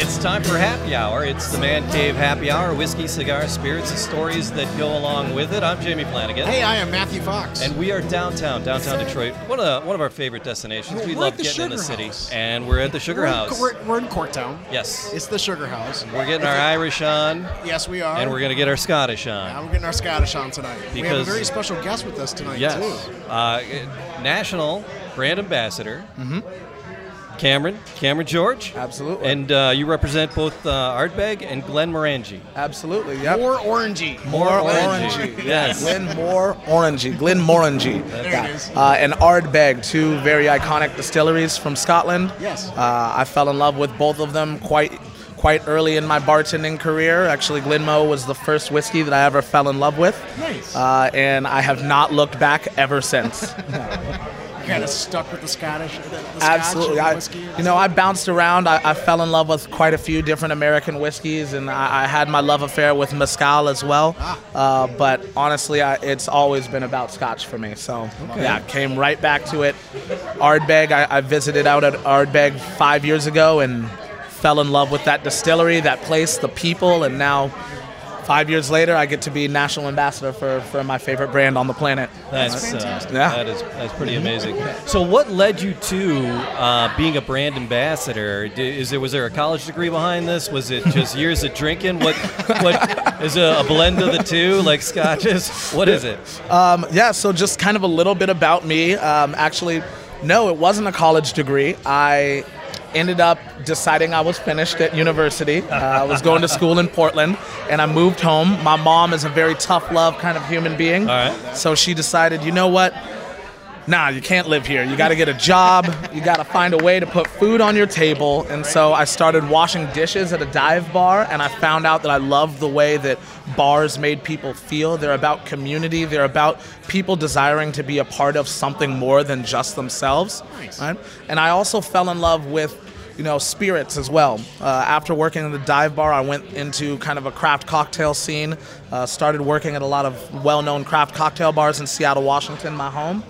It's time for happy hour. It's the Man Cave Happy Hour. Whiskey, cigars, spirits, and stories that go along with it. I'm Jamie Flanagan. Hey, I am Matthew Fox. And we are downtown, downtown Detroit. One of the, one of our favorite destinations. We We're love getting in the city. House. And we're at the Sugar we're House. In, we're, we're in Corktown. yes. It's the Sugar House. We're getting our Irish on, Yes, we are. and we're going to get our Scottish on. Yeah, we're getting our Scottish on tonight. Because, we have a very special guest with us tonight, Yes. too. Uh, national brand ambassador. Cameron, Cameron George. Absolutely. And uh, you represent both uh, Ardbeg and Glenmorangie. Absolutely. Yep. More orangey. More orangey. orangey. Yes. Glen More Orangey. Glenmorangie. There it is. Uh, and Ardbeg, two very iconic distilleries from Scotland. Yes. Uh, I fell in love with both of them quite quite early in my bartending career. Actually, Glenmoe was the first whiskey that I ever fell in love with. Nice. Uh, and I have not looked back ever since. kind of stuck with the Scottish. The, the Scotch Absolutely. and I, whiskey. you know, I bounced around. I, I fell in love with quite a few different American whiskeys, and I, I had my love affair with mezcal as well. Ah. Uh, but honestly, I, it's always been about Scotch for me. So yeah, came right back to it. Ardbeg. I, I visited out at Ardbeg five years ago and fell in love with that distillery, that place, the people, and now. Five years later, I get to be national ambassador for, for my favorite brand on the planet. That's, uh, fantastic. Yeah. that is that's pretty amazing. So, what led you to uh, being a brand ambassador? Is there was there a college degree behind this? Was it just years of drinking? What what is it a blend of the two, like scotches? What is it? Um, yeah, so just kind of a little bit about me. Um, actually, no, it wasn't a college degree. I ended up deciding I was finished at university. Uh, I was going to school in Portland, and I moved home. My mom is a very tough love kind of human being. All right. So she decided, you know what? Nah, you can't live here. You got to get a job. You got to find a way to put food on your table. And so I started washing dishes at a dive bar, and I found out that I loved the way that bars made people feel. They're about community. They're about people desiring to be a part of something more than just themselves. Nice. Right? And I also fell in love with you know, spirits as well. Uh, after working in the dive bar, I went into kind of a craft cocktail scene. Uh, started working at a lot of well-known craft cocktail bars in Seattle, Washington, my home.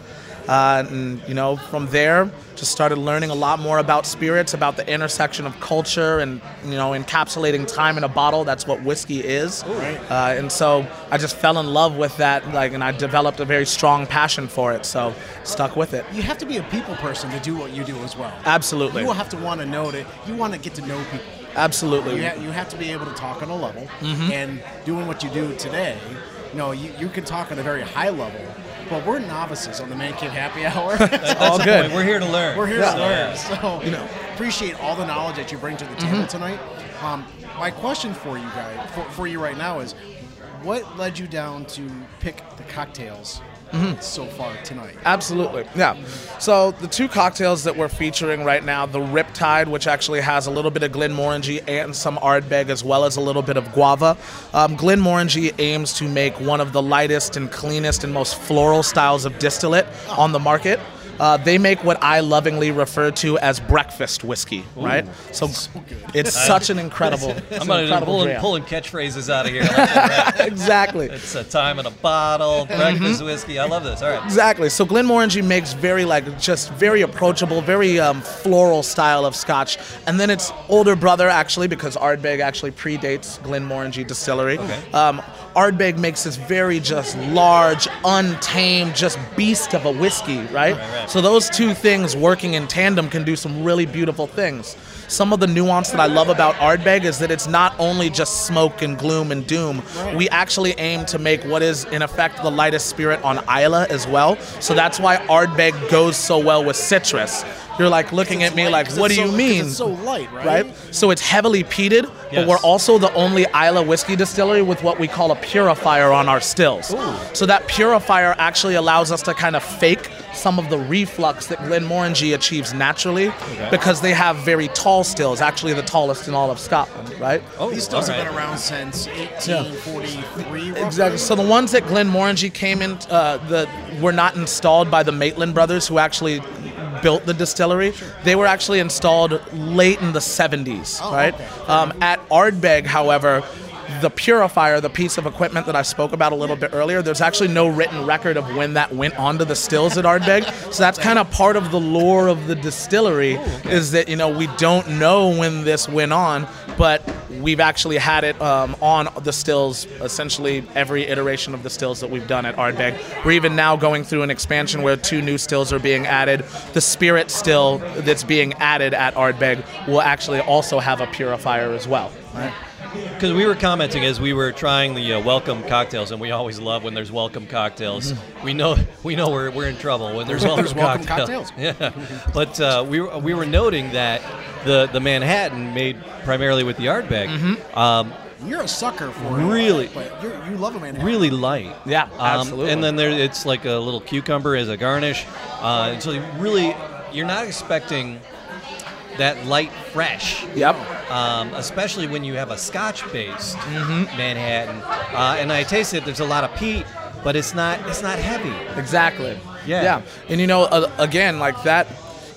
Uh, and you know, from there, just started learning a lot more about spirits, about the intersection of culture, and you know, encapsulating time in a bottle. That's what whiskey is. Right. Uh, and so I just fell in love with that, like, and I developed a very strong passion for it. So stuck with it. You have to be a people person to do what you do as well. Absolutely. You have to want to know that you want to get to know people. Absolutely. You, ha- you have to be able to talk on a level, Mm-hmm. and doing what you do today, you know, you, you can talk on a very high level, but we're novices on the Man Cave Happy Hour. That's all good. point. We're here to learn. we're here Yeah. to learn. So, you know, appreciate all the knowledge that you bring to the table tonight. Um, my question for you guys, for, for you right now is, what led you down to pick the cocktails so far tonight? Absolutely, yeah. So the two cocktails that we're featuring right now, the Riptide, which actually has a little bit of Glenmorangie and some Ardbeg, as well as a little bit of guava. Um, Glenmorangie aims to make one of the lightest and cleanest and most floral styles of distillate on the market. Uh, they make what I lovingly refer to as breakfast whiskey, right? So, it's such an incredible, I'm an gonna incredible pulling, catchphrases out of here. Like that, right? exactly. It's a time in a bottle, breakfast whiskey. I love this. All right. Exactly. So Glenmorangie makes very like just very approachable, very um, floral style of Scotch, and then its older brother actually, because Ardbeg actually predates Glenmorangie Distillery. Okay. Um, Ardbeg makes this very just large, untamed, just beast of a whiskey, right? right. So those two things working in tandem can do some really beautiful things. Some of the nuance that I love about Ardbeg is that it's not only just smoke and gloom and doom. We actually aim to make what is in effect the lightest spirit on Islay as well. So that's why Ardbeg goes so well with citrus. You're like looking at me Light, like, what do it's you so- mean? It's so light, right? right? So it's heavily peated, Yes. but we're also the only Islay whiskey distillery with what we call a purifier on our stills. So that purifier actually allows us to kind of fake some of the reflux that Glenmorangie achieves naturally because they have very tall stills, actually the tallest in all of Scotland, right? Oh, These stills all have been around since 1843. roughly. Exactly. So the ones that Glenmorangie came in, uh, the were not installed by the Maitland brothers, who actually built the distillery. They were actually installed late in the 70s, Oh, right? okay. Um, at Ardbeg, however. The purifier, the piece of equipment that I spoke about a little bit earlier, there's actually no written record of when that went onto the stills at Ardbeg. So that's kind of part of the lore of the distillery, is that you know we don't know when this went on, but we've actually had it um, on the stills essentially every iteration of the stills that we've done at Ardbeg. We're even now going through an expansion where two new stills are being added. The Spirit still that's being added at Ardbeg will actually also have a purifier as well. Right? Because we were commenting as we were trying the uh, welcome cocktails, and we always love when there's welcome cocktails. We know we know we're, we're in trouble when there's welcome, There's welcome cocktails. Yeah, but uh, we were, we were noting that the the Manhattan made primarily with the Ardbeg, um, You're a sucker for it. Really? But you're, love a Manhattan. really light. Yeah, Um, absolutely. and then there it's like a little cucumber as a garnish, uh, and so really you're not expecting that light fresh. Yep. um, especially when you have a Scotch-based Mm-hmm. Manhattan. Uh, and I taste it. There's a lot of peat, but it's not it's not heavy. Exactly. Yeah. Yeah. And you know, uh, again, like that.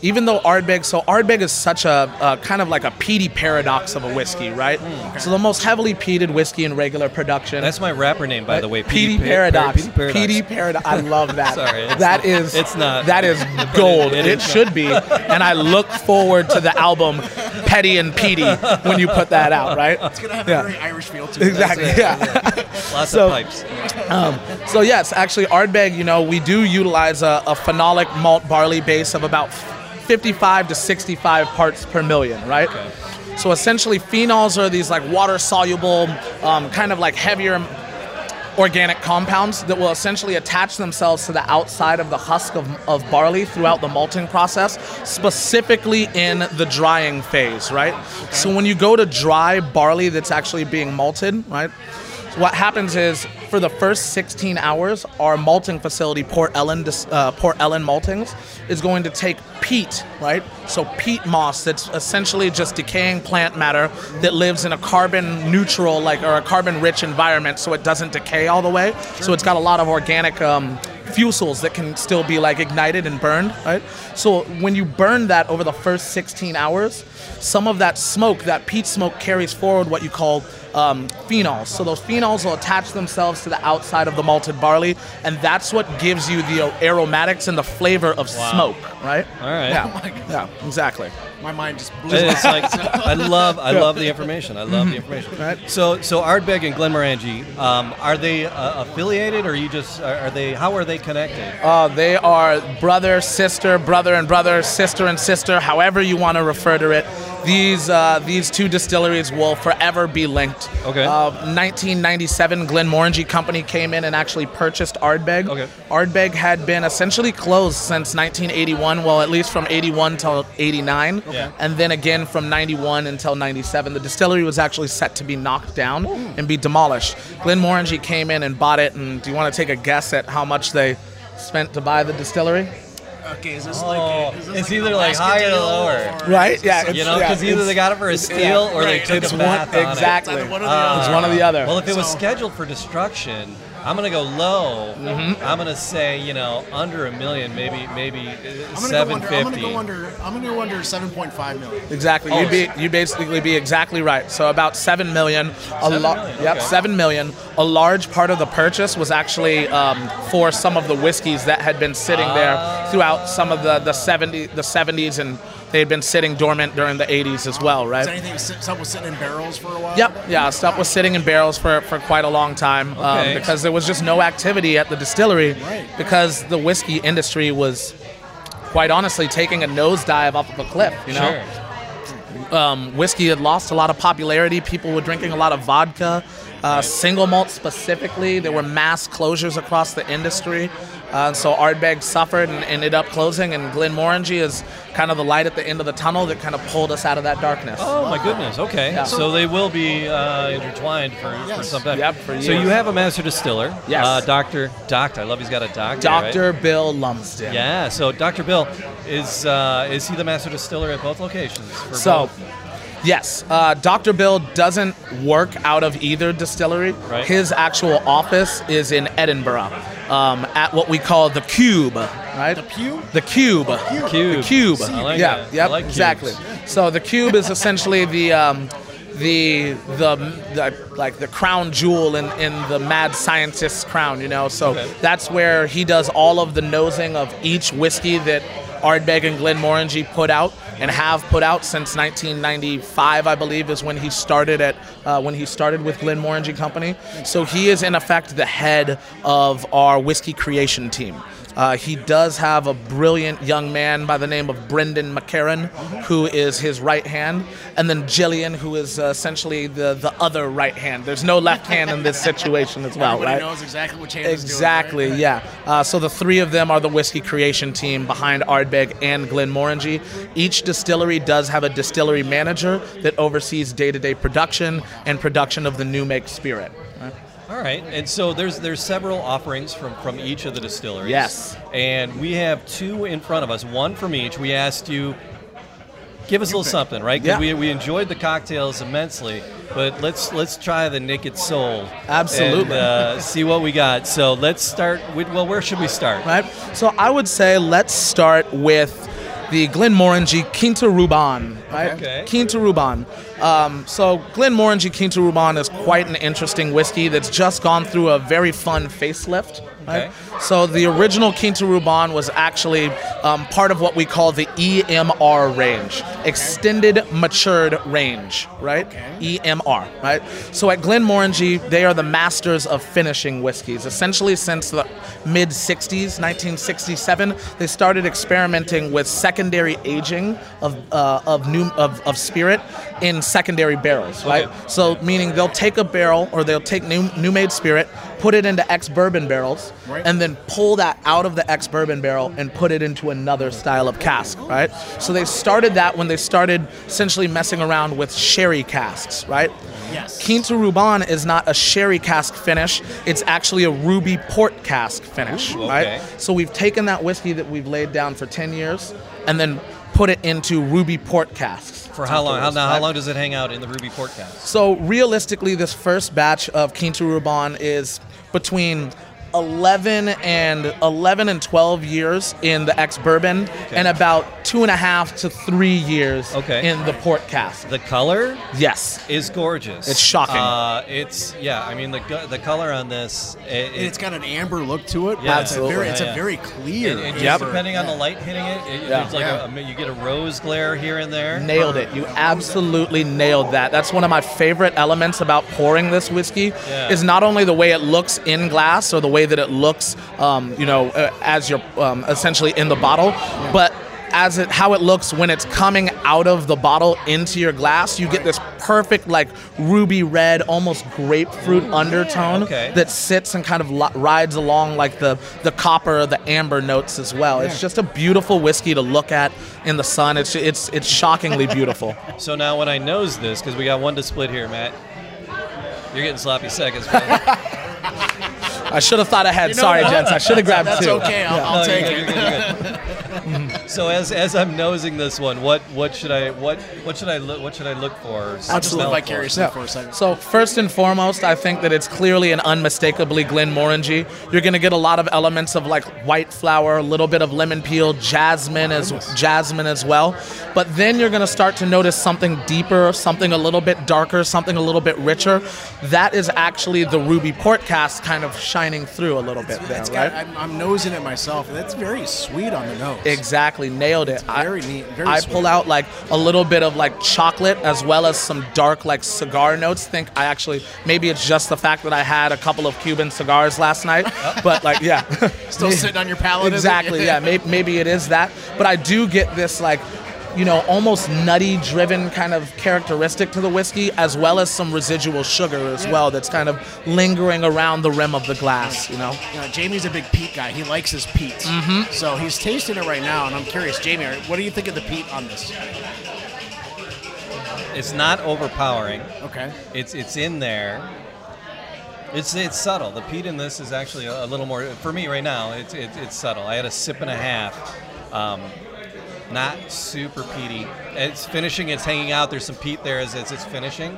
Even though Ardbeg, so Ardbeg is such a, a kind of like a peaty paradox of a whiskey, right? Hmm, so the most heavily peated whiskey in regular production. That's my rapper name, by the way. Peaty Pa- paradox. Peaty Paradox. Peaty paradox. I love that. Sorry, it's that not- is. it's not. That is gold. It It, is should be. And I look forward to the album Petty and Peaty when you put that out, right? It's going to have Yeah. a very Irish feel to it. Exactly. Yeah. Lots So- of pipes. Um, so yes, actually, Ardbeg, you know, we do utilize a, a phenolic malt barley base of about 55 to 65 parts per million, right? So essentially, phenols are these like water soluble, um, kind of like heavier organic compounds that will essentially attach themselves to the outside of the husk of, of barley throughout the malting process, specifically in the drying phase, right? So when you go to dry barley that's actually being malted, right? What happens is for the first 16 hours, our malting facility, Port Ellen, uh, Port Ellen Maltings, is going to take peat, right? So peat moss, that's essentially just decaying plant matter that lives in a carbon neutral, like or a carbon rich environment, so it doesn't decay all the way. So it's got a lot of organic um, fusels that can still be like ignited and burned, right? So when you burn that over the first 16 hours, some of that smoke, that peat smoke, carries forward what you call um, phenols. So those phenols will attach themselves to the outside of the malted barley, and that's what gives you the aromatics and the flavor of smoke, right? All right. Yeah, yeah, exactly. My mind just blew. It's like I love I love the information. I love the information. Right. So so Ardbeg and Glenmorangie, um, are they uh, affiliated or you just are, are they how are they connected? Uh, they are brother, sister, brother and brother, sister and sister, however you want to refer to it. These uh, these two distilleries will forever be linked. Okay. Uh, 1997, Glenmorangie Company came in and actually purchased Ardbeg. Okay. Ardbeg had been essentially closed since 1981, well, at least from 81 till 89, Yeah. and then again from 91 until 97. The distillery was actually set to be knocked down and be demolished. Glenmorangie came in and bought it, and do you want to take a guess at how much they spent to buy the distillery? Okay, is this Oh, like. Is this it's like either like higher or lower. Right? Yeah. You it's- know, yeah, because either they got it for a steal yeah, or they took it's a one- bath on it. exactly. Uh, it's one or the other. It's one or the other. Well, if it was So- scheduled for destruction, I'm gonna go low. Mm-hmm. I'm gonna say you know under a million, maybe maybe uh, I'm gonna, go under, I'm gonna go under. I'm gonna go under 7.5 million. Exactly. Oh, You'd be you basically be exactly right. So about seven million. A Seven lo- million, Yep, okay. seven million. A large part of the purchase was actually um, for some of the whiskeys that had been sitting Ah. there throughout some of the the 70 the 70s and they had been sitting dormant during the 80s as well, right? Is anything stuff was sitting in barrels for a while? Yep, yeah, stuff was sitting in barrels for, for quite a long time um, because there was just no activity at the distillery Right. because the whiskey industry was quite honestly taking a nosedive off of a cliff, you know? Sure. um, whiskey had lost a lot of popularity. People were drinking a lot of vodka Uh, Single malt specifically, there were mass closures across the industry. Uh, so Ardbeg suffered and ended up closing, and Glenmorangie is kind of the light at the end of the tunnel that kind of pulled us out of that darkness. Oh my goodness. Okay, Yeah. so they will be uh, intertwined for, for Yes. some time. Yep, for so you have a master distiller. Yes. Uh, Doctor Doctor. I love he's got a doctor. right? Dr. Bill Lumsden. Yeah. So Dr. Bill is uh, is he the master distiller at both locations? For So, both? Yes, uh, Dr. Bill doesn't work out of either distillery. Right. His actual office is in Edinburgh, um, at what we call the Cube. Right. The pew? The Cube. Cube. The Cube. I like yeah. that. Yep. I like exactly. cubes. So the Cube is essentially the. Um, the, the the like the crown jewel in, in the mad scientist's crown, you know. So Okay. that's where he does all of the nosing of each whiskey that Ardbeg and Glenmorangie put out and have put out since 1995, I believe, is when he started at uh, when he started with Glenmorangie Company. So he is in effect the head of our whiskey creation team. Uh, he does have a brilliant young man by the name of Brendan McCarron, who is his right hand, and then Gillian, who is uh, essentially the, the other right hand. There's no left hand in this situation as well, Everybody right? knows exactly which hand is doing Exactly, right? yeah. Uh, so the three of them are the whiskey creation team behind Ardbeg and Glenmorangie. Each distillery does have a distillery manager that oversees day-to-day production and production of the new make spirit. Right? All right, and so there's there's several offerings from from each of the distilleries. Yes. and we have two in front of us, one from each. We asked you, give us a little something, right? Yeah. we, we enjoyed the cocktails immensely, but let's let's try the Naked Soul. Absolutely. And, uh, see what we got. So let's start with well, where should we start? right? So I would say let's start with the Glenmorangie Quinta Ruban, right? Okay. Quinta Ruban. Um, so Glenmorangie Quinta Ruban is quite an interesting whiskey that's just gone through a very fun facelift. Right? Okay. So the original Quinta Ruban was actually um, part of what we call the EMR range, extended matured range, right? EMR, right? So at Glenmorangie, they are the masters of finishing whiskeys. Essentially, since the mid 60s, 1967, they started experimenting with secondary aging of uh, of new of, of spirit in secondary barrels, right? Okay. So meaning they'll take a barrel or they'll take new new made spirit, put it into ex bourbon barrels, Right. and then pull that out of the ex bourbon barrel and put it into another style of cask, right? So they started that when they started essentially messing around with sherry casks, right? Yes. Quinta Ruban is not a sherry cask finish. It's actually a ruby port cask finish, Ooh, right? okay. So we've taken that whiskey that we've laid down for 10 years and then put it into ruby port casks. For how long? How, now, how long does it hang out in the Ruby Port cask? So realistically, this first batch of Quinta Ruban is between 11 and 11 and 12 years in the ex bourbon, and about two and a half to three years Okay. in the port cask. The color Yes. is gorgeous. It's shocking. Uh, it's yeah. I mean the the color on this. It, And it's got an amber look to it. but Yeah. it's a very, it's Yeah. a very clear. And, and just amber. depending on the light hitting it, it Yeah. it's like Yeah. a, you get a rose glare here and there. Nailed it. You absolutely nailed that. That's one of my favorite elements about pouring this whiskey Yeah. is not only the way it looks in glass or the way that it looks, um, you know, uh, as you're um, essentially in the bottle, but as it how it looks when it's coming out of the bottle into your glass. You get this perfect like ruby red, almost grapefruit undertone okay. that sits and kind of li- rides along like the the copper, the amber notes as well. It's just a beautiful whiskey to look at in the sun. It's it's it's shockingly beautiful. So now when I nose this, because we got one to split here, Matt. You're getting sloppy seconds. I should have thought ahead. You know Sorry, what? gents. I should have grabbed That's two. okay. I'll, I'll No, take it. So as as I'm nosing this one, what what should I what what should I look what should I look for? I'll just smell live for? vicariously for a second. So first and foremost, I think that it's clearly and unmistakably Glenmorangie. You're going to get a lot of elements of like white flower, a little bit of lemon peel, jasmine as jasmine as well. But then you're going to start to notice something deeper, something a little bit darker, something a little bit richer. That is actually the ruby port cast kind of shining through a little bit there, It's right? got, I'm, I'm nosing it myself, That's very sweet on the nose. Exactly, nailed it. I- very neat, very I sweet. pull out like a little bit of like chocolate as well as some dark like cigar notes. Think I actually maybe it's just the fact that I had a couple of Cuban cigars last night, but like yeah, Still sitting on your palate. exactly. Yeah, maybe, maybe it is that, but I do get this like you know, almost nutty driven kind of characteristic to the whiskey, as well as some residual sugar as well that's kind of lingering around the rim of the glass, you know? You know, Jamie's a big peat guy. He likes his peat. Mm-hmm. So he's tasting it right now, and I'm curious, Jamie, what do you think of the peat on this? It's not overpowering. Okay. It's it's in there. It's it's subtle. The peat in this is actually a, a little more for me right now. It's it, it's subtle. I had a sip and a half. Um, not super peaty. It's finishing. It's hanging out. There's some peat there as, as it's finishing.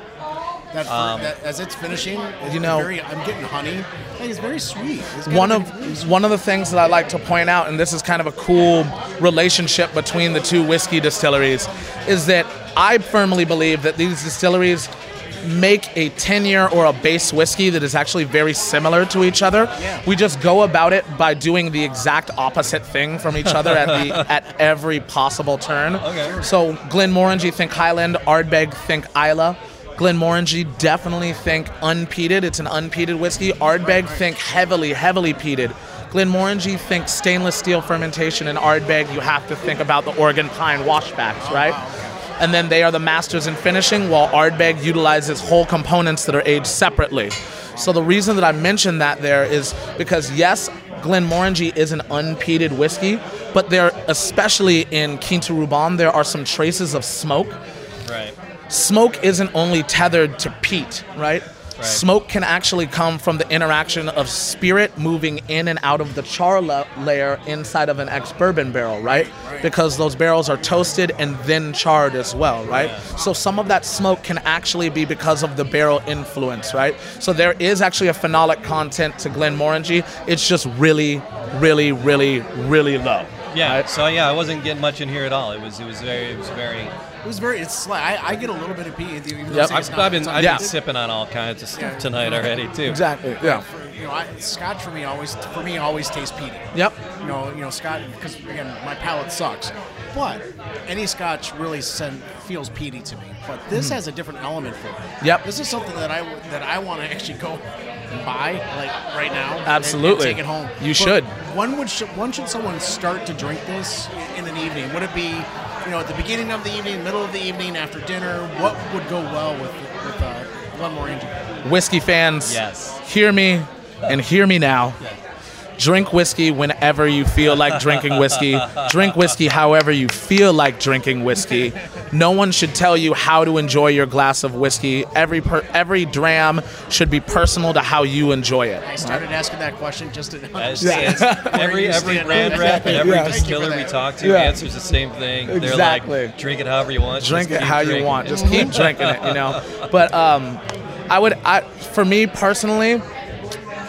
That, Um, that as it's finishing, You know- very, I'm getting honey. Like, it's very sweet. It's one of very- very sweet- one of the things that I like to point out, and this is kind of a cool relationship between the two whiskey distilleries, is that I firmly believe that these distilleries make a 10 year or a base whiskey that is actually very similar to each other. Yeah. We just go about it by doing the exact opposite thing from each other at the at every possible turn. Okay. So Glenmorangie think Highland, Ardbeg think Islay. Glenmorangie definitely think unpeated. It's an unpeated whiskey. Ardbeg think heavily, heavily peated. Glenmorangie think stainless steel fermentation, and Ardbeg you have to think about the Oregon pine washbacks, oh, right? And then they are the masters in finishing, while Ardbeg utilizes whole components that are aged separately. So the reason that I mentioned that there is because yes, Glenmorangie is an unpeated whiskey, but there, especially in Quinta Ruban, there are some traces of smoke Right. smoke isn't only tethered to peat, right? Right. Smoke can actually come from the interaction of spirit moving in and out of the char la- layer inside of an ex bourbon barrel, right? Because those barrels are toasted and then charred as well, right? So some of that smoke can actually be because of the barrel influence, right? So there is actually a phenolic content to Glenmorangie. It's just really, really, really, really low. Yeah. right? So yeah, I wasn't getting much in here at all. It was it was very it was very. It was very. It's like I, I get a little bit of peat. Even though Yep. it's I've, I've been I've Yeah. been sipping on all kinds of stuff Yeah. tonight already too. Exactly. Yeah. For, you know, I, Scotch for me always for me always tastes peaty. Yep. You know, you know, Scotch because again, my palate sucks. But any Scotch really send, feels peaty to me. But this hmm. has a different element for it. Yep. This is something that I w- that I want to actually go buy like right now. and- and Absolutely. take it home. You But should. When would sh- when should someone start to drink this in an evening? Would it be, you know, at the beginning of the evening, middle of the evening, after dinner? What would go well with with uh, Glenmorangie? Whiskey fans, Yes. hear me and hear me now. Drink whiskey whenever you feel like drinking whiskey. Drink whiskey however you feel like drinking whiskey. No one should tell you how to enjoy your glass of whiskey. Every per, every dram should be personal to how you enjoy it. I started asking that question just to As- understand. as where every every stand. brand rep and every Yeah. Thank you for distiller we talk to Yeah. answers the same thing. They're Exactly. like, drink it however you want. drink just it keep how you drinking want. it." Just keep drinking it, you know. But um, I would, I for me personally,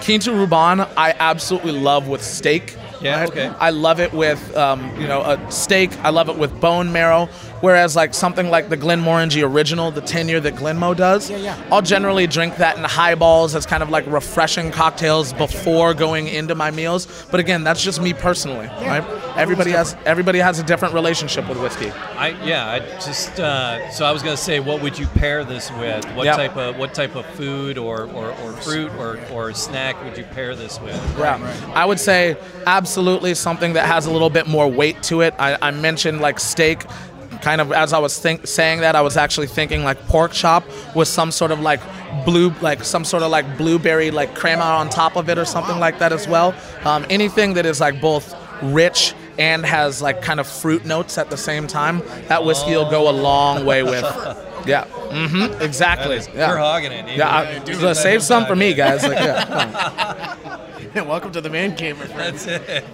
Quinta Ruban, I absolutely love with steak. Yeah, okay. I love it with um, you know a steak. I love it with bone marrow. Whereas like something like the Glenmorangie Original, the 10 year that Glenmo does, Yeah, yeah. I'll generally drink that in highballs as kind of like refreshing cocktails before going into my meals. But again, that's just me personally, right? Everybody has everybody has a different relationship with whiskey. I yeah, I just uh, so I was gonna say, what would you pair this with? What Yeah. type of what type of food or, or, or fruit or, or snack would you pair this with? Yeah, I would say absolutely something that has a little bit more weight to it. I, I mentioned like steak. Kind of as I was think, saying that, I was actually thinking like pork chop with some sort of like blue, like some sort of like blueberry like crema on top of it or something like that as well. Um, anything that is like both rich and has like kind of fruit notes at the same time, that whiskey will go a long way with. Yeah, mm-hmm, exactly. Is- yeah. You're hogging it. Yeah, I, so save some for me, guys. Like, yeah. Welcome to the man cave, my friend. That's it.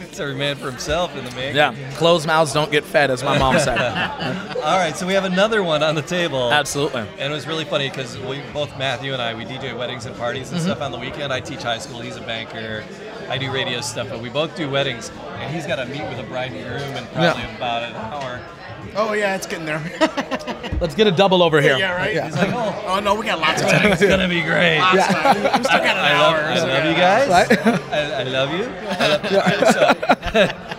It's every man for himself in the making. Yeah, closed mouths don't get fed, as my mom said. All right, so we have another one on the table. Absolutely. And it was really funny because we both Matthew and I we DJ weddings and parties and mm-hmm. stuff on the weekend. I teach high school. He's a banker. I do radio stuff, but we both do weddings. And he's got to meet with a bride and groom in probably Yeah. about an hour. Oh yeah, it's getting there. Let's get a double over here. yeah, right. Yeah. He's like, oh, oh no, we got lots of time. It's gonna be great. Lots of time. We still got an I love, hour. I so love yeah. you guys. Right? I, I love you. I love- so,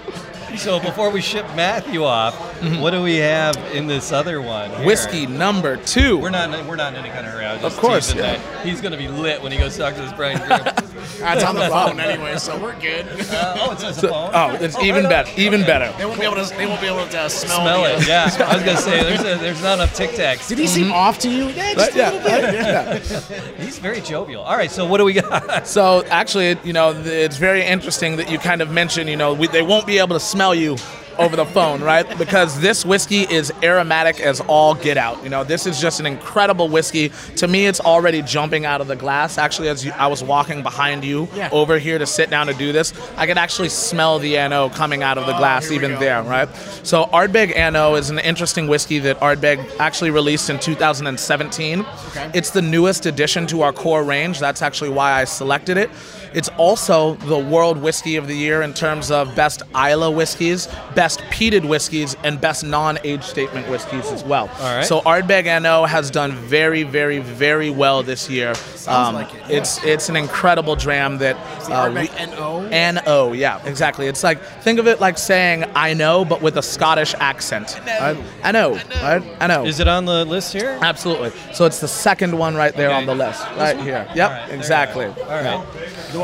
so before we ship Matthew off, what do we have in this other one? here? Whiskey number two. We're not. We're not in any kind of hurry. I was just Of course, yeah. that he's going to be lit when he goes talk to this Brian Groom. That's on the phone anyway, so we're good. oh, it says a phone. Oh, it's even better. Even better. They won't be able to. They won't be able to uh, smell, Smell uh, it. Yeah, I was gonna say there's a, there's not enough Tic Tacs. Did he seem off to you? Yeah, just a little bit. yeah. He's very jovial. All right, so what do we got? So actually, you know, it's very interesting that you kind of mentioned, you know, we, they won't be able to smell you over the phone, right? Because this whiskey is aromatic as all get out. You know, this is just an incredible whiskey. To me, it's already jumping out of the glass. Actually, as you, I was walking behind you Yeah. over here to sit down to do this, I could actually smell the An Oa coming out of the Oh, glass even there, right? So Ardbeg An Oa is an interesting whiskey that Ardbeg actually released in 2017. Okay. It's the newest addition to our core range. That's actually why I selected it. It's also the world whiskey of the year in terms of best Islay whiskeys, best peated whiskeys, and best non-age statement whiskeys as well. All right. So Ardbeg An Oa has done very, very, very well this year. Um, like it, yeah. It's it's an incredible dram that uh, we- NO? N-O, yeah, exactly. It's like, think of it like saying I know, but with a Scottish accent. I, know. I know, right? I know. Is it on the list here? Absolutely. So it's the second one right there Okay. on the list, right here. Yep, right, exactly. All right.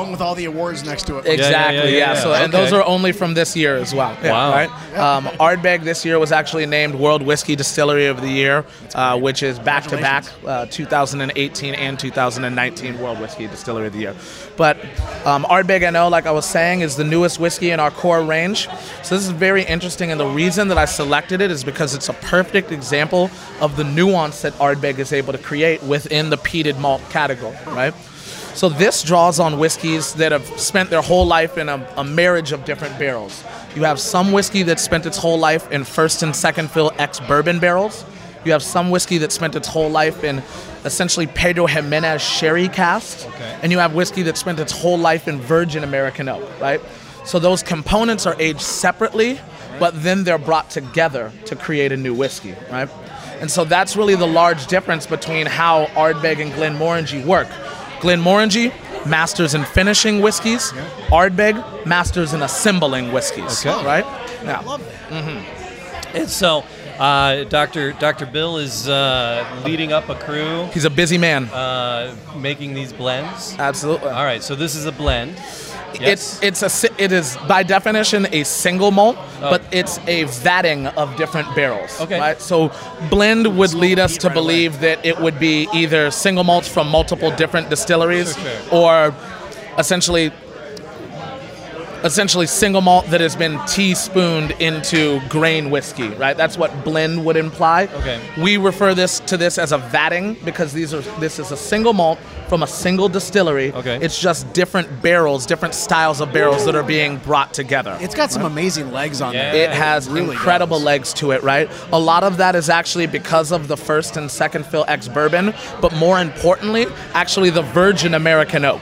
The one with all the awards next to it. Exactly. yeah, Yeah. yeah, So yeah. and those are only from this year as well. Yeah, Wow. Right. Um, Ardbeg this year was actually named World Whiskey Distillery of the Year, uh, which is back to back, uh, 2018 and 2019 World Whiskey Distillery of the Year. But um, Ardbeg An Oa, like I was saying, is the newest whiskey in our core range. So this is very interesting, and the reason that I selected it is because it's a perfect example of the nuance that Ardbeg is able to create within the peated malt category. Right. So this draws on whiskeys that have spent their whole life in a, a marriage of different barrels. You have some whiskey that spent its whole life in first and second fill ex bourbon barrels. You have some whiskey that spent its whole life in essentially Pedro Ximénez sherry casks. Okay. And you have whiskey that spent its whole life in virgin American oak, right? So those components are aged separately, but then they're brought together to create a new whiskey, right? And so that's really the large difference between how Ardbeg and Glenmorangie work. Glenmorangie masters in finishing whiskeys. Ardbeg masters in assembling whiskeys. Okay. Right? Yeah. Love that. And so, uh, Dr. Dr. Bill is uh, leading up a crew, He's a busy man. uh, making these blends. Absolutely. All right, so this is a blend. It's it's a it is by definition a single malt, oh. but it's a vatting of different barrels. Okay. Right. So blend would lead us to right away. believe that it would be either single malts from multiple different distilleries, Sure, or essentially essentially single malt that has been teaspooned into grain whiskey, right? That's what blend would imply. Okay. We refer this to this as a vatting because these are this is a single malt from a single distillery. Okay. It's just different barrels, different styles of barrels that are being brought together. It's got some amazing legs on Yeah. there. It has really incredible does. legs to it, right? A lot of that is actually because of the first and second fill ex bourbon, but more importantly, actually the virgin American oak.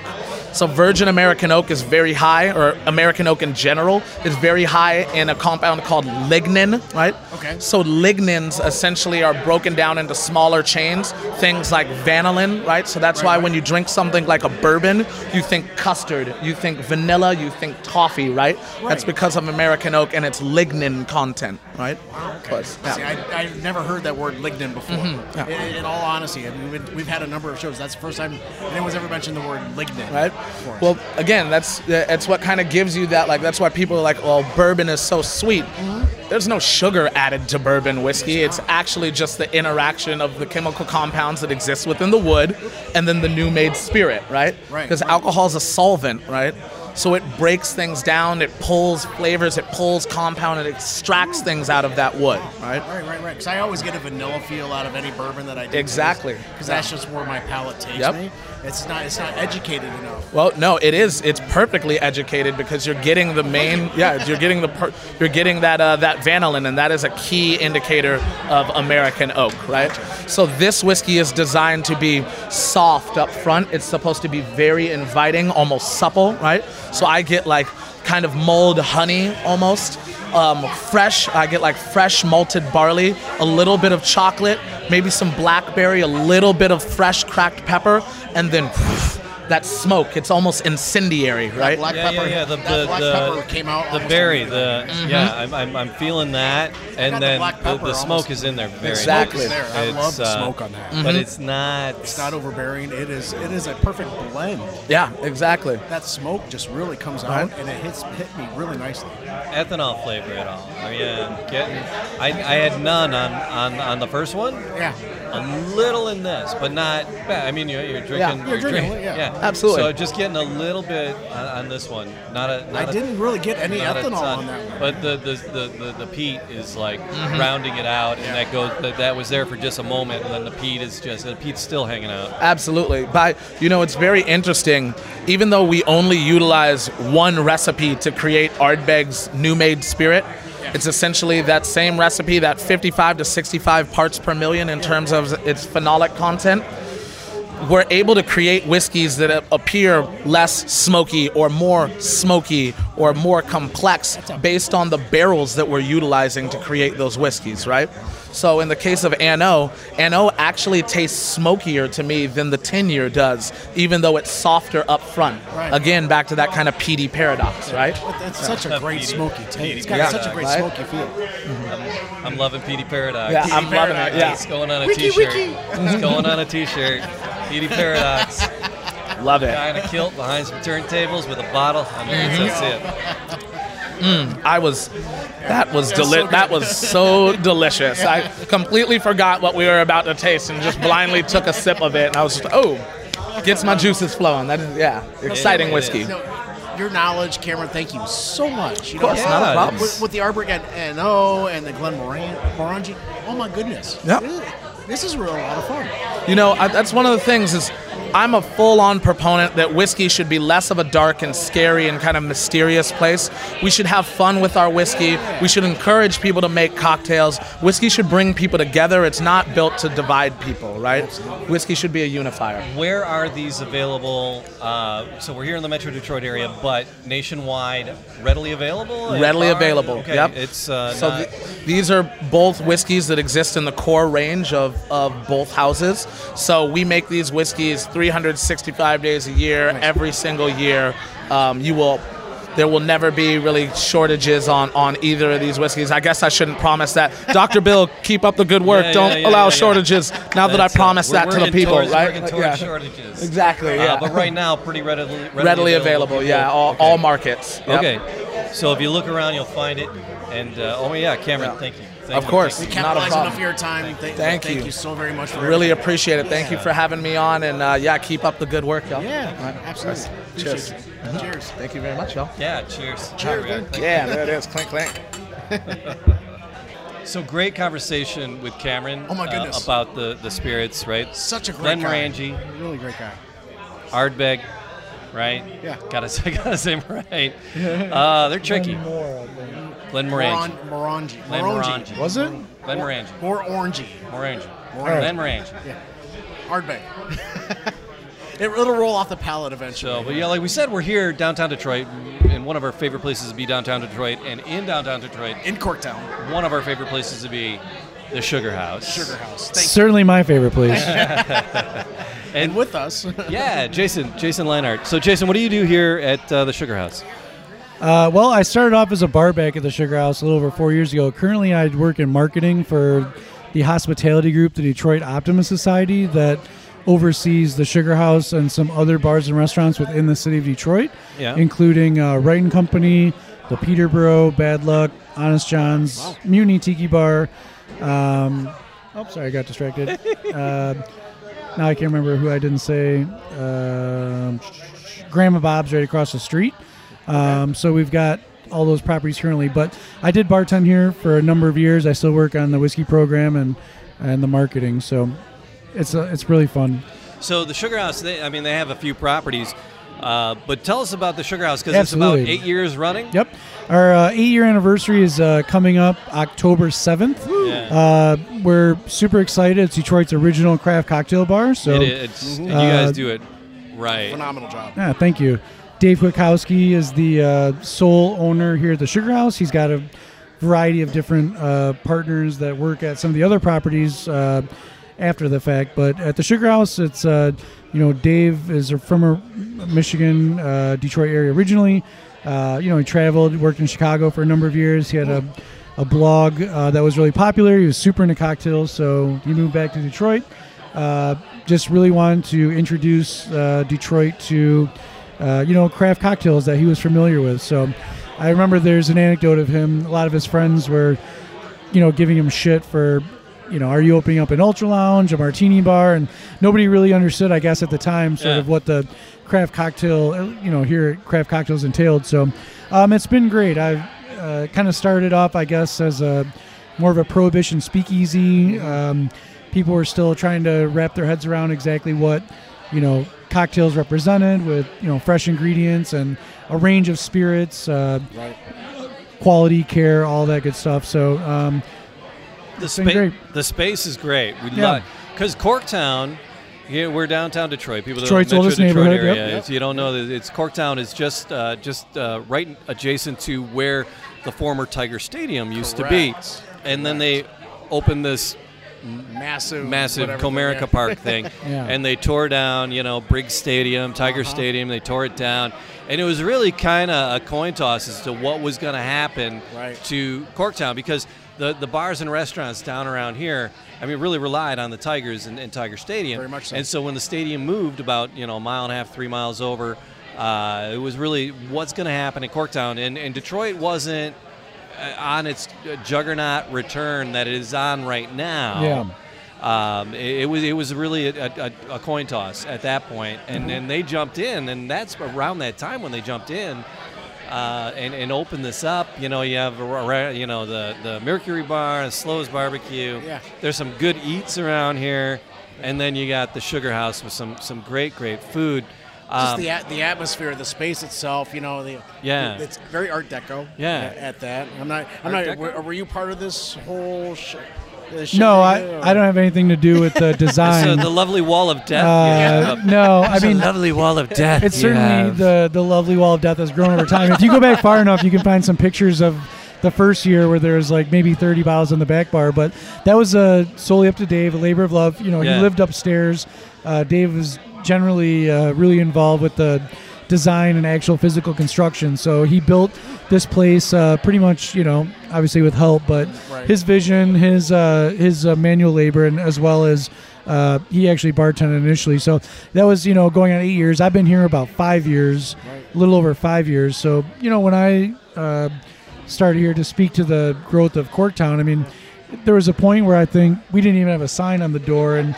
So virgin American oak is very high, or American oak in general is very high in a compound called lignin, right? Okay. So lignins essentially are broken down into smaller chains, things like vanillin, right? So that's why when you drink something like a bourbon, you think custard, you think vanilla, you think toffee, right? right. That's because of American oak and its lignin content, right? Wow. Okay. Yeah. See, I, I've never heard that word lignin before. Mm-hmm, yeah. In, in all honesty, I mean, we've, we've had a number of shows. That's the first time anyone's ever mentioned the word lignin. right? Well, again, that's that's what kind of gives you that. Like that's why people are like, "Well, bourbon is so sweet." Mm-hmm. There's no sugar added to bourbon whiskey. It's actually just the interaction of the chemical compounds that exist within the wood, and then the new made spirit, right? Right, Because right. alcohol is a solvent, right? So it breaks things down, it pulls flavors, it pulls compound, it extracts things out of that wood, right? Right, right, right. Because I always get a vanilla feel out of any bourbon that I do. Exactly. Because that's just where my palate takes Yep. me. It's not. It's not educated enough. Well, no, it is. It's perfectly educated because you're getting the main. Yeah, you're getting the. Per, you're getting that uh, that vanillin, and that is a key indicator of American oak, right? So this whiskey is designed to be soft up front. It's supposed to be very inviting, almost supple, right? So I get like kind of mulled honey almost. Um, fresh, I get like fresh malted barley, a little bit of chocolate, maybe some blackberry, a little bit of fresh cracked pepper, and then that smoke. It's almost incendiary, right? Black Yeah, pepper. yeah, yeah. The, that the, black the, pepper came out. the almost berry. immediately. The yeah, I'm, I'm, I'm feeling that, and got the then black the, pepper the smoke almost- is in there very Exactly. Smoke there. I It's, love the uh, smoke on that. but it's not. It's not overbearing. It is. It is a perfect blend. Yeah, exactly. That smoke just really comes out, and it hits hit me really nicely. ethanol flavor at all. I mean, I'm getting. I, I had none on, on, on the first one. Yeah. A little in this, but not bad. I mean, you're, you're drinking. Yeah, You're drinking it, yeah. Absolutely. So just getting a little bit on, on this one. Not a. Not I a- didn't really get any ethanol on that one. But the the, the, the, the peat is like Mm-hmm. rounding it out, and that goes. That, that was there for just a moment, and then the peat is just. The peat's still hanging out. Absolutely. But, you know, it's very interesting. Even though we only utilize one recipe to create Ardbeg's new made spirit, it's essentially that same recipe, that 55 to 65 parts per million in terms of its phenolic content. We're able to create whiskeys that appear less smoky or more smoky or more complex based on the barrels that we're utilizing to create those whiskeys, right? So in the case of An Oa, Anno actually tastes smokier to me than the 10 year does, even though it's softer up front. Right. Again, back to that kind of peaty paradox, right? But it's such a great Petey- smoky taste. Petey It's got Yeah. such a great Right? smoky feel. I'm loving Petey Paradox. Yeah, I'm loving it. Yeah, It's going on a Wiki, t-shirt. wiki. It's going on a t-shirt. Petey Paradox. love it. Guy in a kilt behind some turntables with a bottle. I mean, Mm-hmm. that's, that's it. I was, that was so deli- good. that was so delicious. I completely forgot what we were about to taste and just blindly took a sip of it, and I was just, oh, gets my juices flowing. That is, yeah, exciting whiskey. is. You know, your knowledge, Cameron. Thank you so much. You Of course, know, not a problem. with, with the Arbor and An Oa and the Glen Moran, Morangi. Oh my goodness. Yep. This, this is really a lot of fun. You know, I, that's one of the things is I'm a full-on proponent that whiskey should be less of a dark and scary and kind of mysterious place. We should have fun with our whiskey. We should encourage people to make cocktails. Whiskey should bring people together. It's not built to divide people, right? Whiskey should be a unifier. Where are these available? Uh, so we're here in the Metro Detroit area, but nationwide, readily available. Readily available, Okay, yep. It's uh, So not- th- these are both whiskeys that exist in the core range of, of both houses. So we make these whiskeys 365 days a year, every single year. Um, you will. There will never be really shortages on, on either of these whiskeys. I guess I shouldn't promise that. Dr. Bill, keep up the good work. Yeah, Don't yeah, yeah, allow shortages now that I uh, promised that to the people, towards, right? Yeah. shortages. Exactly, yeah. Uh, but right now, pretty readily readily, Readily available, people- yeah, all, okay. all markets. Yep. Okay, so if you look around, you'll find it. And uh, oh yeah, Cameron, thank you. Thank Of you, course. We you. Not a problem. enough of your time. Thank, Thank thank you. you so very much for Really everything. appreciate it. Thank you for having me on, and uh, yeah, keep up the good work, y'all. Yeah, absolutely. Cheers. Appreciate it. Cheers. Thank you very much, y'all. Yeah, cheers. Cheers, Here man. Yeah, there it is. Clink, clink. So great conversation with Cameron. Oh, my uh, goodness. about the the spirits, right? Such a great Glenn guy. Morangi, Really great guy. Ardbeg, right? Yeah. Gotta say, gotta say 'em right. Uh, they're tricky. Glenn Moran, Morangi. Morangi. Glenn Morangi. Morangi. Was it? Glenn Morangi. More orangey. Morangi. Morangi. Glenn Morangi. Yeah. Hardback. it, it'll roll off the palate eventually. So, but yeah, like we said, we're here downtown Detroit, and one of our favorite places to be downtown Detroit, and in downtown Detroit, in Corktown. one of our favorite places to be, the Sugar House. Sugar House. Thank Certainly my favorite place. You. And with us. Yeah, Jason, Jason Leinart. So, Jason, what do you do here at uh, the Sugar House? Uh, well, I started off as a bar back at the Sugar House a little over four years ago. Currently, I work in marketing for the hospitality group, the Detroit Optimist Society, that oversees the Sugar House and some other bars and restaurants within the city of Detroit, Yeah. including uh, Wright and Company, the Peterborough, Bad Luck, Honest John's, Mutiny Tiki Bar. Um, oh, sorry, I got distracted. uh, now I can't remember who I didn't say. Um, Grandma Bob's right across the street. Um, so we've got all those properties currently. But I did bartend here for a number of years. I still work on the whiskey program and and the marketing. So it's uh, it's really fun. So, the Sugar House, they, I mean, they have a few properties, uh, but tell us about the Sugar House because it's about eight years running. Yep. Our uh, eight year anniversary is uh, coming up October 7th. Yeah. Uh, we're super excited. It's Detroit's original craft cocktail bar. So It, it's, and you Uh, guys do it right. Phenomenal job. Yeah, thank you. Dave Kwiatkowski is the uh, sole owner here at the Sugar House. He's got a variety of different uh, partners that work at some of the other properties, uh, after the fact. But at the Sugar House, it's uh, you know Dave is from Michigan, uh, Detroit area originally. Uh, you know, he traveled, worked in Chicago for a number of years. He had a, a blog uh, that was really popular. He was super into cocktails, so he moved back to Detroit. Uh, just really wanted to introduce uh, Detroit to, you know, craft cocktails that he was familiar with. So I remember there's an anecdote of him. A lot of his friends were, you know, giving him shit for, you know, are you opening up an ultra lounge, a martini bar, and nobody really understood, I guess, at the time, sort Yeah. of what the craft cocktail, uh, you know, here at craft cocktails entailed. So um, it's been great. I've uh, kind of started off, I guess, as a more of a prohibition speakeasy. Um, people were still trying to wrap their heads around exactly what, you know, cocktails represented with, you know, fresh ingredients and a range of spirits, uh, Right. quality care, all that good stuff. So um, The, It's been spa- great. the space is great. We Yeah. love because Corktown. Yeah, we're downtown Detroit. People Detroit's don't Metro oldest Detroit neighborhood, area. yep. It's- You don't know that it's Corktown is just uh, just uh, right adjacent to where the former Tiger Stadium used to be, Correct. and then they opened this Massive, massive Comerica thing, Park thing, Yeah. and they tore down, you know, Briggs Stadium, Tiger Uh-huh. Stadium. They tore it down, and it was really kind of a coin toss as to what was going to happen Right. to Corktown because the the bars and restaurants down around here, I mean, really relied on the Tigers and, and Tiger Stadium. Very much so. And so when the stadium moved about you know a mile and a half, three miles over, uh, it was really what's going to happen in Corktown, and and Detroit wasn't uh, on its uh, juggernaut return that it is on right now. Yeah. Um, it, it was it was really a, a, a coin toss at that point, and then they jumped in, and that's around that time when they jumped in. Uh, and, and opened this up, you know, you have, a you know, the, the Mercury Bar and Slow's Barbecue. Yeah. There's some good eats around here, and then you got the Sugar House with some some great great food. Just Um, the the atmosphere, the space itself. You know, the Yeah. it's very Art Deco. Yeah. At, at that, I'm not. I'm Art not. Were, were you part of this whole? Sh- no, that you did, I, or- I don't have anything to do with the so design. the lovely wall of death. uh, yeah. no, I mean, lovely wall of death. it's certainly the the lovely wall of death that's grown over time. If you go back far enough, you can find some pictures of the first year where there's like maybe 30 bottles in the back bar. But that was uh, solely up to Dave, a labor of love. You know, Yeah. he lived upstairs. Uh, Dave was generally uh, really involved with the design and actual physical construction. So he built this place uh, pretty much, you know, obviously with help, but Right. his vision, his uh, his uh, manual labor, and as well as uh, he actually bartended initially. So that was, you know, going on eight years. I've been here about five years, a little over five years. So you know, when I uh, started here to speak to the growth of Corktown, I mean, there was a point where I think we didn't even have a sign on the door, and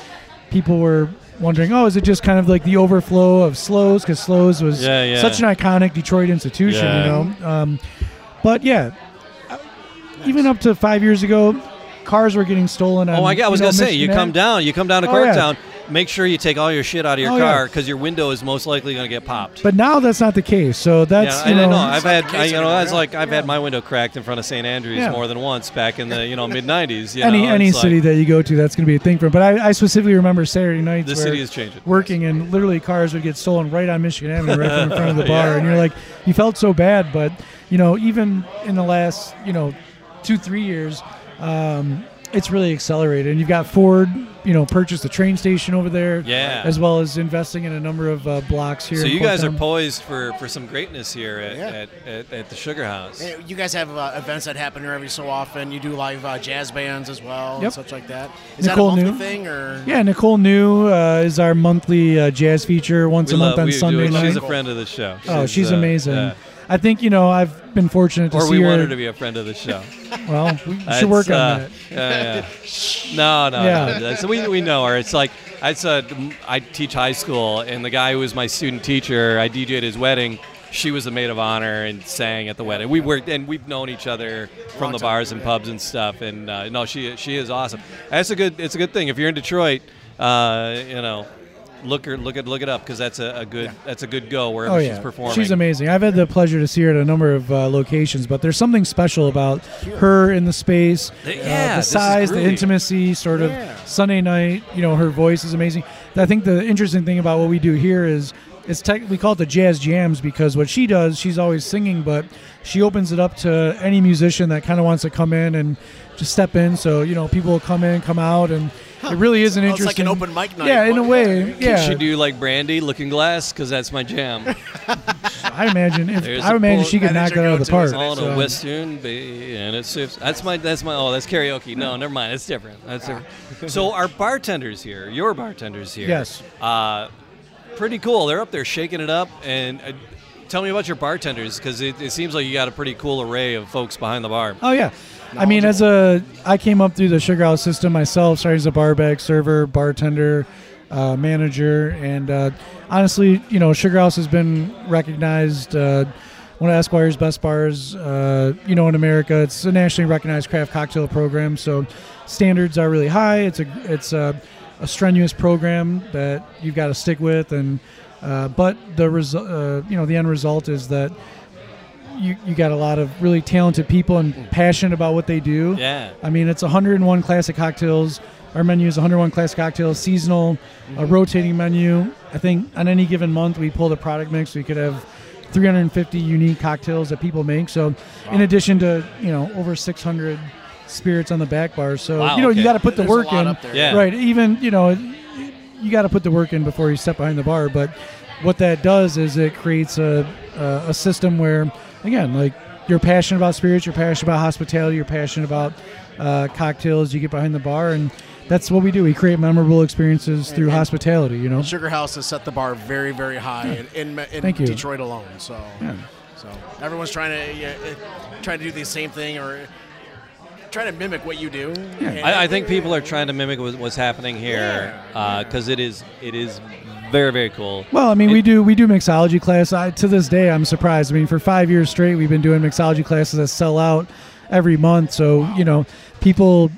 people were wondering, oh, is it just kind of like the overflow of Slows? Because Slows was Yeah, yeah. such an iconic Detroit institution, Yeah. you know. Um, but yeah, uh, even up to five years ago, cars were getting stolen. Oh on, my God! I was you know, gonna say, you come down, you come down to Oh, yeah. Corktown. Make sure you take all your shit out of your Oh, car because your window is most likely gonna get popped. But now that's not the case. So that's yeah, you I know, know. I've had, I, you know, I was like, I've had my window cracked in front of St. Andrews Yeah. more than once back in the, you know, mid '90s. You any know, any it's like- city that you go to, that's going to be a thing for. 'em. But I, I specifically remember Saturday nights the city is changing. working and literally cars would get stolen right on Michigan Avenue, right in front of the bar, Yeah. and you're like, you felt so bad. But you know, even in the last you know two three years, um, it's really accelerated. And you've got Ford, you know, purchased the train station over there, Yeah. as well as investing in a number of uh, blocks here. So you guys are poised for, for some greatness here at, Yeah. at, at, at the Sugar House. Hey, You guys have uh, events that happen here every so often. You do live uh, jazz bands as well Yep. and such like that. Is Nicole that a monthly New. thing or? Yeah, Nicole New uh, is our monthly uh, jazz feature once We a month on we do Sunday night. She's a friend of the show. oh, she's uh, amazing. I think you know I've been fortunate to Or see we her. want her to be a friend of the show. well, we should work on uh, that. Yeah, yeah. No, no, Yeah. no. So we, we know her. It's like I said, I teach high school, and the guy who was my student teacher, I DJ'd his wedding. She was the maid of honor and sang at the wedding. We worked, and we've known each other from the bars and pubs and stuff. And uh, no, she she is awesome. That's a good. It's a good thing if you're in Detroit. Uh, you know, look her look it look it up because that's a, a good that's a good go wherever Oh she's performing. she's amazing. I've had the pleasure to see her at a number of uh, locations, but there's something special about her in the space, The- uh, the size, the intimacy, sort of Yeah. Sunday night. You know, her voice is amazing. I think the interesting thing about what we do here is it's tech, we call it the jazz jams because what she does, she's always singing, but she opens it up to any musician that kind of wants to come in and just step in. So you know, people will come in, come out, and It really is an Oh, interesting. it's like an open mic night. Yeah, in a What- way. Yeah, Should do like Brandy, Looking Glass, because that's my jam. I imagine. If There's I a imagine pull- she could that is knock your that out of the go-to, park. isn't it? on so- a Western Bay, and it's it's- that's my that's my oh that's karaoke. No, never mind. It's different. That's different. so our bartenders here, your bartenders here, Yes. uh, pretty cool. They're up there shaking it up. And uh, tell me about your bartenders because it, it seems like you got a pretty cool array of folks behind the bar. Oh yeah. I mean, as a, I came up through the Sugar House system myself, starting as a bar back server, bartender, uh, manager, and uh, honestly, you know, Sugar House has been recognized uh, one of Esquire's best bars, uh, you know, in America. It's a nationally recognized craft cocktail program, so standards are really high. It's a, it's a, a strenuous program that you've got to stick with, and uh, but the result, uh, you know, the end result is that you, you got a lot of really talented people and passionate about what they do. Yeah. I mean, it's 101 classic cocktails. Our menu is 101 classic cocktails, seasonal, a rotating menu. I think on any given month we pull the product mix. We could have 350 unique cocktails that people make. So, in addition to you know over 600 spirits on the back bar, so Wow, you know okay. you got to put the There's work in. Yeah. Right. Even you know you got to put the work in before you step behind the bar. But what that does is it creates a a, a system where again like you're passionate about spirits, you're passionate about hospitality, you're passionate about uh, cocktails. You get behind the bar and. That's what we do. We create memorable experiences through and- hospitality. You know, Sugar House has set the bar very, very high in, in, in Thank you. Detroit alone. So, so everyone's trying to yeah, uh, trying to do the same thing or trying to mimic what you do. And- I, I think people are trying to mimic what's happening here because it is it is very very cool. Well, I mean, It- we do we do mixology class. I, to this day, I'm surprised. I mean, for five years straight, we've been doing mixology classes that sell out every month. So you know, people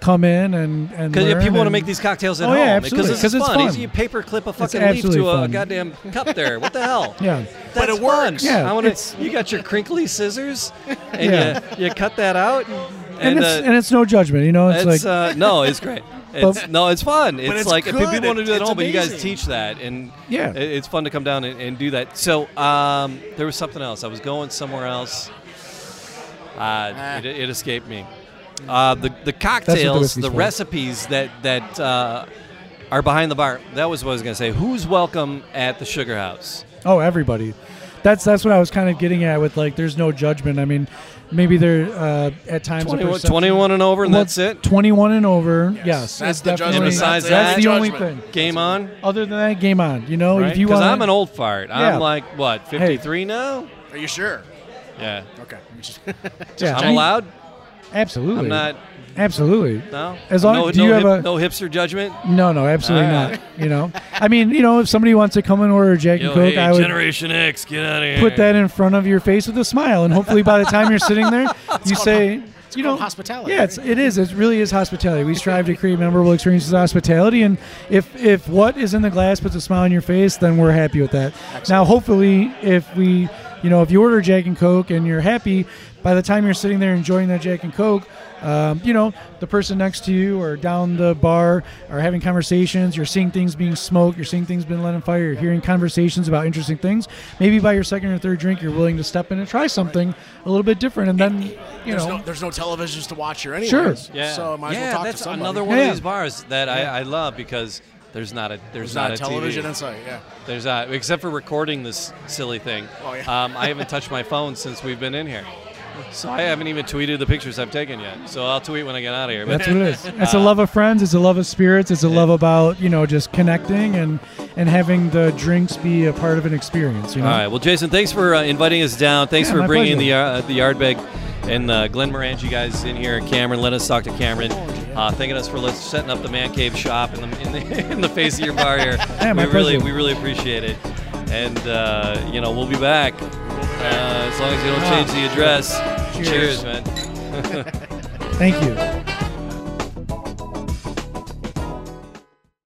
come in and and Because learn people want to make these cocktails at Oh, yeah, home absolutely, because 'cause it's it's fun. fun. You paper clip a fucking leaf absolutely to a fun. goddamn cup there. What the hell? Yeah. That's it fun. works. Yeah, I wanna, you got your crinkly scissors, and Yeah. you, you cut that out, And, and, it's uh, and it's no judgment. You know, it's, it's like uh, no, it's great. It's, no, it's fun. It's, it's like if good. people want to do that at It's home, but you guys teach that, and Yeah. it- it's fun to come down and, and do that. So um, there was something else. I was going somewhere else. Uh, it, it escaped me. Uh, the the cocktails, whiskey's the recipes that that uh, are behind the bar. That was what I was going to say. Who's welcome at the Sugar House? oh, everybody. That's that's what I was kind of getting at with like, there's no judgment. I mean, maybe there uh, at times a 21, 21 and over, and Well, that's it. 21 and over. Yes, That's the judgment. Definitely- besides That's that, that's the only thing. Game on. Other than that, game on. You know, Right? if you Because want, I'm an old fart. Yeah. I'm like what, 53 now? Are you sure? Yeah. Okay. Just- yeah, I'm allowed. Absolutely. I'm not. Absolutely. No. As long- no, do you no have a- no hipster judgment? No, no, absolutely right. not. You know, I mean, you know, if somebody wants to come and order a Jack and Coke, hey, I would Generation X, get out of here. put that in front of your face with a smile, and hopefully, by the time you're sitting there, you say, you know, hospitality, Yeah, it's, it is. It really is hospitality. We strive to create memorable experiences of hospitality, and if if what is in the glass puts a smile on your face, then we're happy with that. Now, hopefully, if we, you know, if you order Jack and Coke and you're happy, by the time you're sitting there enjoying that Jack and Coke, um, you know, the person next to you or down the bar are having conversations. You're seeing things being smoked. You're seeing things being lit on fire. You're hearing conversations about interesting things. Maybe by your second or third drink, you're willing to step in and try something a little bit different, and then you there's know, no there's no televisions to watch here anyways. Sure. Yeah. So might as yeah, well talk that's to somebody. another one Yeah. of these bars that I, I love because there's not a there's, There's not, a television in sight. Yeah. There's not except for recording this silly thing. Oh, yeah. um, I haven't touched my phone since we've been in here, so I haven't even tweeted the pictures I've taken yet. So I'll tweet when I get out of here. But That's what it is. It's a love of friends. It's a love of spirits. It's a love about you know just connecting and and having the drinks be a part of an experience. You know. All right. Well, Jason, thanks for uh, inviting us down. Thanks Yeah, for bringing pleasure. the uh, the Ardbeg and uh, Glenmorangie guys in here, and Cameron. Let us talk to Cameron. Uh, thanking us for setting up the man cave shop in the in the, in the face of your bar here. Yeah, we really pleasure. we really appreciate it. And uh, you know we'll be back uh, as long as you don't change the address. Cheers. Cheers man. Thank you.